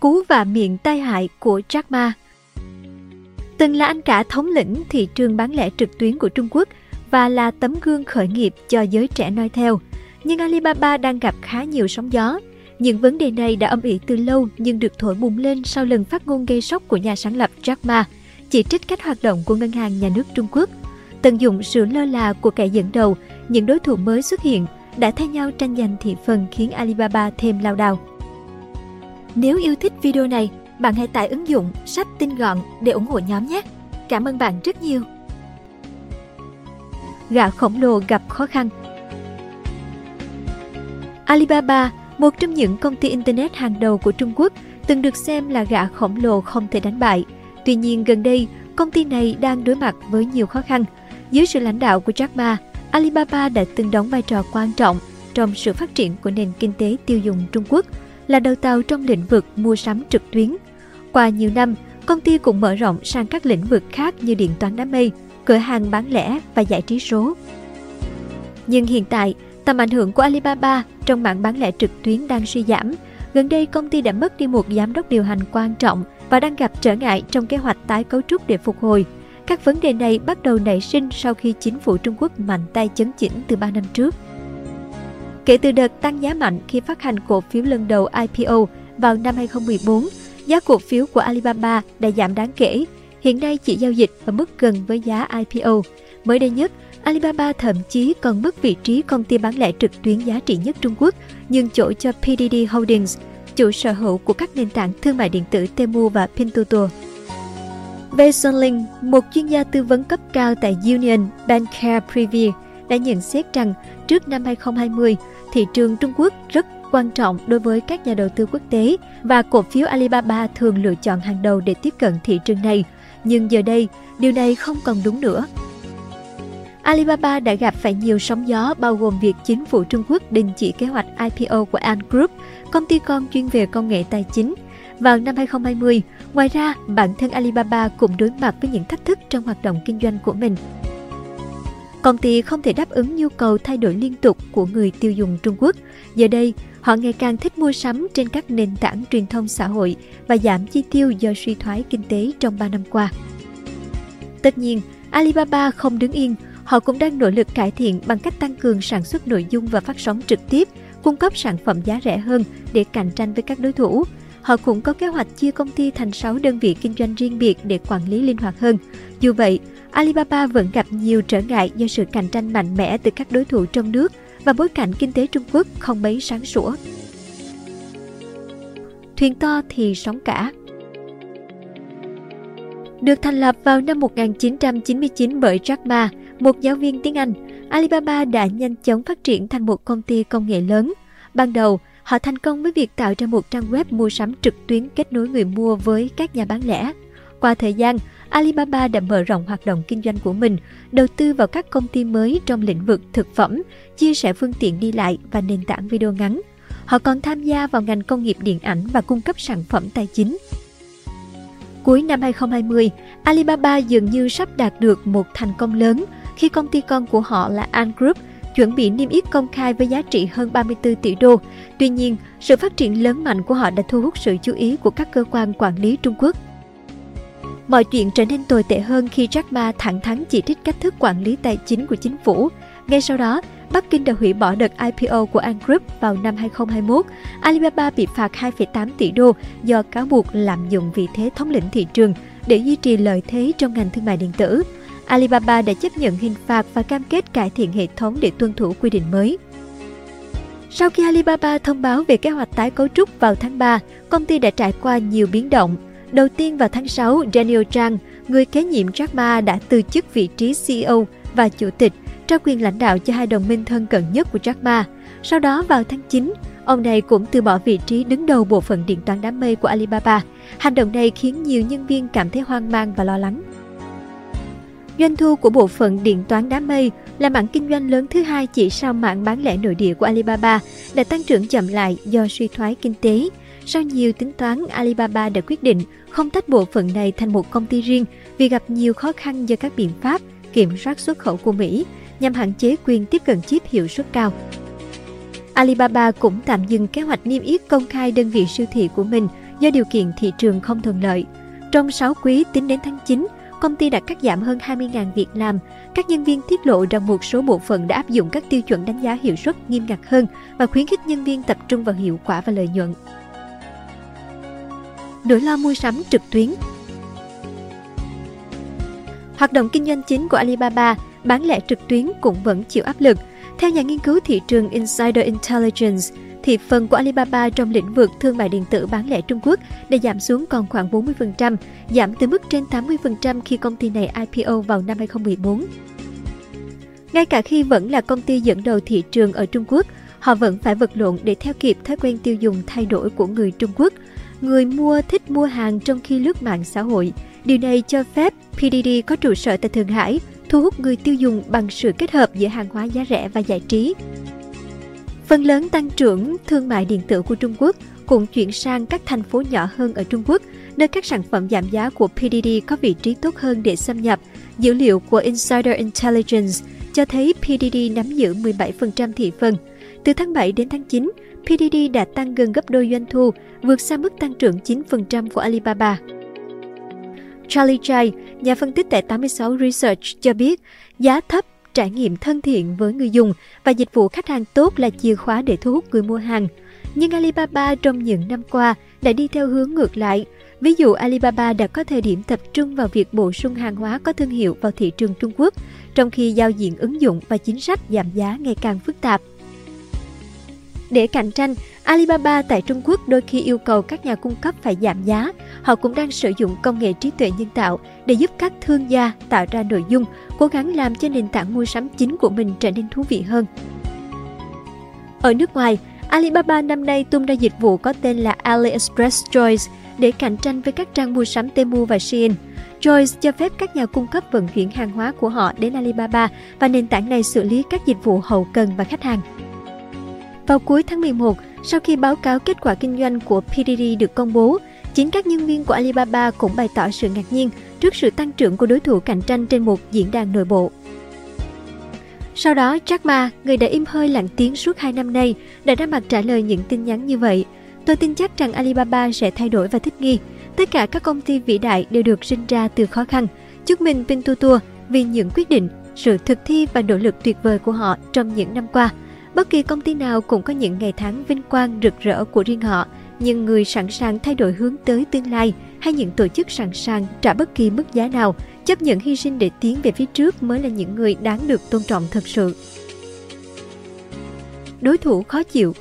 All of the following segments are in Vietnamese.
cú và miệng tai hại của Jack Ma. Từng là anh cả thống lĩnh thị trường bán lẻ trực tuyến của Trung Quốc và là tấm gương khởi nghiệp cho giới trẻ noi theo. Nhưng Alibaba đang gặp khá nhiều sóng gió. Những vấn đề này đã âm ỉ từ lâu nhưng được thổi bùng lên sau lần phát ngôn gây sốc của nhà sáng lập Jack Ma, chỉ trích cách hoạt động của ngân hàng nhà nước Trung Quốc. Tận dụng sự lơ là của kẻ dẫn đầu, những đối thủ mới xuất hiện đã thay nhau tranh giành thị phần khiến Alibaba thêm lao đao. Nếu yêu thích video này, bạn hãy tải ứng dụng sách tin gọn để ủng hộ nhóm nhé. Cảm ơn bạn rất nhiều. Gã khổng lồ gặp khó khăn Alibaba, một trong những công ty Internet hàng đầu của Trung Quốc, từng được xem là gã khổng lồ không thể đánh bại. Tuy nhiên gần đây, công ty này đang đối mặt với nhiều khó khăn. Dưới sự lãnh đạo của Jack Ma, Alibaba đã từng đóng vai trò quan trọng trong sự phát triển của nền kinh tế tiêu dùng Trung Quốc, là đầu tàu trong lĩnh vực mua sắm trực tuyến. Qua nhiều năm, công ty cũng mở rộng sang các lĩnh vực khác như điện toán đám mây, cửa hàng bán lẻ và giải trí số. Nhưng hiện tại, tầm ảnh hưởng của Alibaba trong mạng bán lẻ trực tuyến đang suy giảm. Gần đây, công ty đã mất đi một giám đốc điều hành quan trọng và đang gặp trở ngại trong kế hoạch tái cấu trúc để phục hồi. Các vấn đề này bắt đầu nảy sinh sau khi chính phủ Trung Quốc mạnh tay chấn chỉnh từ 3 năm trước. Kể từ đợt tăng giá mạnh khi phát hành cổ phiếu lần đầu IPO vào năm 2014, giá cổ phiếu của Alibaba đã giảm đáng kể, hiện nay chỉ giao dịch ở mức gần với giá IPO. Mới đây nhất, Alibaba thậm chí còn mất vị trí công ty bán lẻ trực tuyến giá trị nhất Trung Quốc, nhường chỗ cho PDD Holdings, chủ sở hữu của các nền tảng thương mại điện tử Temu và Pinduoduo. Về Sunling, một chuyên gia tư vấn cấp cao tại Union Bancaire Privée, đã nhận xét rằng trước năm 2020, thị trường Trung Quốc rất quan trọng đối với các nhà đầu tư quốc tế và cổ phiếu Alibaba thường lựa chọn hàng đầu để tiếp cận thị trường này. Nhưng giờ đây, điều này không còn đúng nữa. Alibaba đã gặp phải nhiều sóng gió bao gồm việc chính phủ Trung Quốc đình chỉ kế hoạch IPO của Ant Group, công ty con chuyên về công nghệ tài chính. Vào năm 2020, ngoài ra, bản thân Alibaba cũng đối mặt với những thách thức trong hoạt động kinh doanh của mình. Công ty không thể đáp ứng nhu cầu thay đổi liên tục của người tiêu dùng Trung Quốc. Giờ đây, họ ngày càng thích mua sắm trên các nền tảng truyền thông xã hội và giảm chi tiêu do suy thoái kinh tế trong 3 năm qua. Tất nhiên, Alibaba không đứng yên, họ cũng đang nỗ lực cải thiện bằng cách tăng cường sản xuất nội dung và phát sóng trực tiếp, cung cấp sản phẩm giá rẻ hơn để cạnh tranh với các đối thủ. Họ cũng có kế hoạch chia công ty thành 6 đơn vị kinh doanh riêng biệt để quản lý linh hoạt hơn. Dù vậy, Alibaba vẫn gặp nhiều trở ngại do sự cạnh tranh mạnh mẽ từ các đối thủ trong nước và bối cảnh kinh tế Trung Quốc không mấy sáng sủa. Thuyền to thì sóng cả Được thành lập vào năm 1999 bởi Jack Ma, một giáo viên tiếng Anh, Alibaba đã nhanh chóng phát triển thành một công ty công nghệ lớn. Ban đầu, họ thành công với việc tạo ra một trang web mua sắm trực tuyến kết nối người mua với các nhà bán lẻ. Qua thời gian, Alibaba đã mở rộng hoạt động kinh doanh của mình, đầu tư vào các công ty mới trong lĩnh vực thực phẩm, chia sẻ phương tiện đi lại và nền tảng video ngắn. Họ còn tham gia vào ngành công nghiệp điện ảnh và cung cấp sản phẩm tài chính. Cuối năm 2020, Alibaba dường như sắp đạt được một thành công lớn khi công ty con của họ là Ant Group chuẩn bị niêm yết công khai với giá trị hơn 34 tỷ đô. Tuy nhiên, sự phát triển lớn mạnh của họ đã thu hút sự chú ý của các cơ quan quản lý Trung Quốc. Mọi chuyện trở nên tồi tệ hơn khi Jack Ma thẳng thắn chỉ trích cách thức quản lý tài chính của chính phủ. Ngay sau đó, Bắc Kinh đã hủy bỏ đợt IPO của Ant Group vào năm 2021. Alibaba bị phạt 2,8 tỷ đô do cáo buộc lạm dụng vị thế thống lĩnh thị trường để duy trì lợi thế trong ngành thương mại điện tử. Alibaba đã chấp nhận hình phạt và cam kết cải thiện hệ thống để tuân thủ quy định mới. Sau khi Alibaba thông báo về kế hoạch tái cấu trúc vào tháng 3, công ty đã trải qua nhiều biến động. Đầu tiên vào tháng 6, Daniel Zhang, người kế nhiệm Jack Ma đã từ chức vị trí CEO và chủ tịch, trao quyền lãnh đạo cho hai đồng minh thân cận nhất của Jack Ma. Sau đó vào tháng 9, ông này cũng từ bỏ vị trí đứng đầu bộ phận điện toán đám mây của Alibaba. Hành động này khiến nhiều nhân viên cảm thấy hoang mang và lo lắng. Doanh thu của bộ phận điện toán đám mây là mảng kinh doanh lớn thứ hai chỉ sau mảng bán lẻ nội địa của Alibaba đã tăng trưởng chậm lại do suy thoái kinh tế. Sau nhiều tính toán, Alibaba đã quyết định không tách bộ phận này thành một công ty riêng vì gặp nhiều khó khăn do các biện pháp kiểm soát xuất khẩu của Mỹ nhằm hạn chế quyền tiếp cận chip hiệu suất cao. Alibaba cũng tạm dừng kế hoạch niêm yết công khai đơn vị siêu thị của mình do điều kiện thị trường không thuận lợi. Trong 6 quý tính đến tháng 9, công ty đã cắt giảm hơn 20.000 việc làm. Các nhân viên tiết lộ rằng một số bộ phận đã áp dụng các tiêu chuẩn đánh giá hiệu suất nghiêm ngặt hơn và khuyến khích nhân viên tập trung vào hiệu quả và lợi nhuận. Nỗi lo mua sắm trực tuyến Hoạt động kinh doanh chính của Alibaba, bán lẻ trực tuyến cũng vẫn chịu áp lực. Theo nhà nghiên cứu thị trường Insider Intelligence, thị phần của Alibaba trong lĩnh vực thương mại điện tử bán lẻ Trung Quốc đã giảm xuống còn khoảng 40%, giảm từ mức trên 80% khi công ty này IPO vào năm 2014. Ngay cả khi vẫn là công ty dẫn đầu thị trường ở Trung Quốc, họ vẫn phải vật lộn để theo kịp thói quen tiêu dùng thay đổi của người Trung Quốc. Người mua thích mua hàng trong khi lướt mạng xã hội. Điều này cho phép PDD có trụ sở tại Thượng Hải, thu hút người tiêu dùng bằng sự kết hợp giữa hàng hóa giá rẻ và giải trí. Phần lớn tăng trưởng thương mại điện tử của Trung Quốc cũng chuyển sang các thành phố nhỏ hơn ở Trung Quốc, nơi các sản phẩm giảm giá của PDD có vị trí tốt hơn để xâm nhập. Dữ liệu của Insider Intelligence cho thấy PDD nắm giữ 17% thị phần. Từ tháng 7 đến tháng 9, PDD đã tăng gần gấp đôi doanh thu, vượt xa mức tăng trưởng 9% của Alibaba. Charlie Chai, nhà phân tích tại 86 Research cho biết, giá thấp trải nghiệm thân thiện với người dùng và dịch vụ khách hàng tốt là chìa khóa để thu hút người mua hàng. Nhưng Alibaba trong những năm qua đã đi theo hướng ngược lại. Ví dụ Alibaba đã có thời điểm tập trung vào việc bổ sung hàng hóa có thương hiệu vào thị trường Trung Quốc, trong khi giao diện ứng dụng và chính sách giảm giá ngày càng phức tạp. Để cạnh tranh, Alibaba tại Trung Quốc đôi khi yêu cầu các nhà cung cấp phải giảm giá. Họ cũng đang sử dụng công nghệ trí tuệ nhân tạo để giúp các thương gia tạo ra nội dung, cố gắng làm cho nền tảng mua sắm chính của mình trở nên thú vị hơn. Ở nước ngoài, Alibaba năm nay tung ra dịch vụ có tên là AliExpress Choice để cạnh tranh với các trang mua sắm Temu và Shein. Choice cho phép các nhà cung cấp vận chuyển hàng hóa của họ đến Alibaba và nền tảng này xử lý các dịch vụ hậu cần và khách hàng. Vào cuối tháng 11, sau khi báo cáo kết quả kinh doanh của PDD được công bố, chính các nhân viên của Alibaba cũng bày tỏ sự ngạc nhiên trước sự tăng trưởng của đối thủ cạnh tranh trên một diễn đàn nội bộ. Sau đó, Jack Ma, người đã im hơi lặng tiếng suốt 2 năm nay, đã ra mặt trả lời những tin nhắn như vậy. Tôi tin chắc rằng Alibaba sẽ thay đổi và thích nghi. Tất cả các công ty vĩ đại đều được sinh ra từ khó khăn. Chúc mừng Pintutua vì những quyết định, sự thực thi và nỗ lực tuyệt vời của họ trong những năm qua. Bất kỳ công ty nào cũng có những ngày tháng vinh quang rực rỡ của riêng họ, nhưng người sẵn sàng thay đổi hướng tới tương lai hay những tổ chức sẵn sàng trả bất kỳ mức giá nào, chấp nhận hy sinh để tiến về phía trước mới là những người đáng được tôn trọng thật sự. Đối thủ khó chịu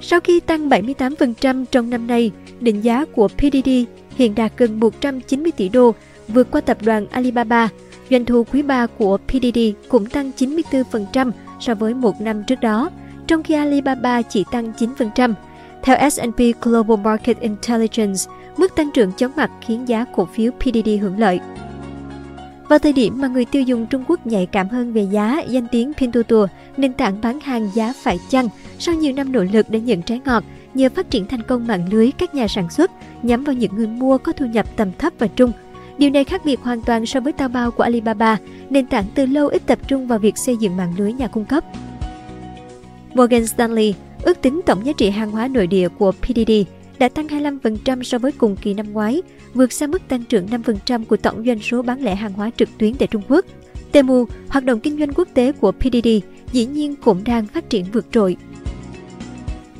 Sau khi tăng 78% trong năm nay, định giá của PDD hiện đạt gần 190 tỷ đô, vượt qua tập đoàn Alibaba – Doanh thu quý 3 của PDD cũng tăng 94% so với một năm trước đó, trong khi Alibaba chỉ tăng 9%. Theo S&P Global Market Intelligence, mức tăng trưởng chóng mặt khiến giá cổ phiếu PDD hưởng lợi. Vào thời điểm mà người tiêu dùng Trung Quốc nhạy cảm hơn về giá, danh tiếng Pinduoduo, nền tảng bán hàng giá phải chăng, sau nhiều năm nỗ lực để nhận trái ngọt, nhờ phát triển thành công mạng lưới các nhà sản xuất nhắm vào những người mua có thu nhập tầm thấp và trung, Điều này khác biệt hoàn toàn so với Taobao của Alibaba, nền tảng từ lâu ít tập trung vào việc xây dựng mạng lưới nhà cung cấp. Morgan Stanley ước tính tổng giá trị hàng hóa nội địa của PDD đã tăng 25% so với cùng kỳ năm ngoái, vượt xa mức tăng trưởng 5% của tổng doanh số bán lẻ hàng hóa trực tuyến tại Trung Quốc. Temu, hoạt động kinh doanh quốc tế của PDD, dĩ nhiên cũng đang phát triển vượt trội.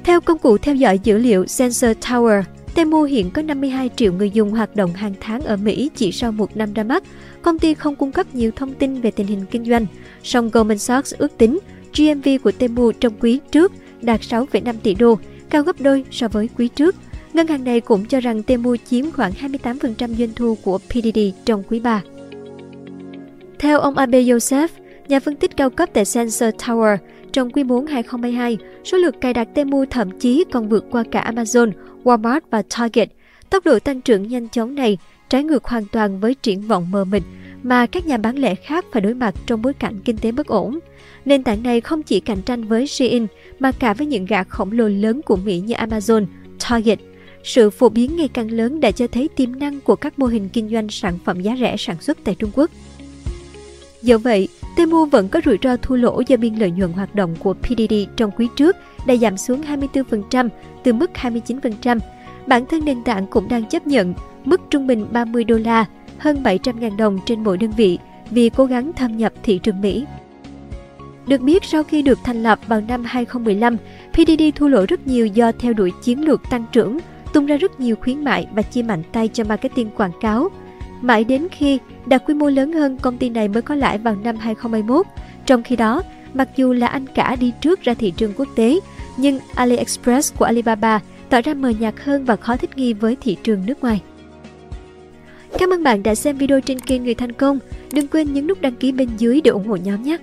Theo công cụ theo dõi dữ liệu Sensor Tower, Temu hiện có 52 triệu người dùng hoạt động hàng tháng ở Mỹ chỉ sau một năm ra mắt. Công ty không cung cấp nhiều thông tin về tình hình kinh doanh. Song Goldman Sachs ước tính GMV của Temu trong quý trước đạt 6,5 tỷ đô, cao gấp đôi so với quý trước. Ngân hàng này cũng cho rằng Temu chiếm khoảng 28% doanh thu của PDD trong quý 3. Theo ông Abe Joseph, nhà phân tích cao cấp tại Sensor Tower, trong quý 4 2022, số lượt cài đặt Temu thậm chí còn vượt qua cả Amazon, Walmart và Target. Tốc độ tăng trưởng nhanh chóng này trái ngược hoàn toàn với triển vọng mờ mịt mà các nhà bán lẻ khác phải đối mặt trong bối cảnh kinh tế bất ổn. Nền tảng này không chỉ cạnh tranh với Shein mà cả với những gã khổng lồ lớn của Mỹ như Amazon, Target. Sự phổ biến ngày càng lớn đã cho thấy tiềm năng của các mô hình kinh doanh sản phẩm giá rẻ sản xuất tại Trung Quốc. Do vậy, Temu vẫn có rủi ro thua lỗ do biên lợi nhuận hoạt động của PDD trong quý trước đã giảm xuống 24% từ mức 29%. Bản thân nền tảng cũng đang chấp nhận mức trung bình 30 đô la, hơn 700.000 đồng trên mỗi đơn vị vì cố gắng thâm nhập thị trường Mỹ. Được biết, sau khi được thành lập vào năm 2015, PDD thua lỗ rất nhiều do theo đuổi chiến lược tăng trưởng, tung ra rất nhiều khuyến mại và chia mạnh tay cho marketing quảng cáo. Mãi đến khi đạt quy mô lớn hơn, công ty này mới có lãi vào năm 2021. Trong khi đó, mặc dù là anh cả đi trước ra thị trường quốc tế, nhưng AliExpress của Alibaba tỏ ra mờ nhạt hơn và khó thích nghi với thị trường nước ngoài. Cảm ơn bạn đã xem video trên kênh Người Thành Công. Đừng quên nhấn nút đăng ký bên dưới để ủng hộ nhóm nhé!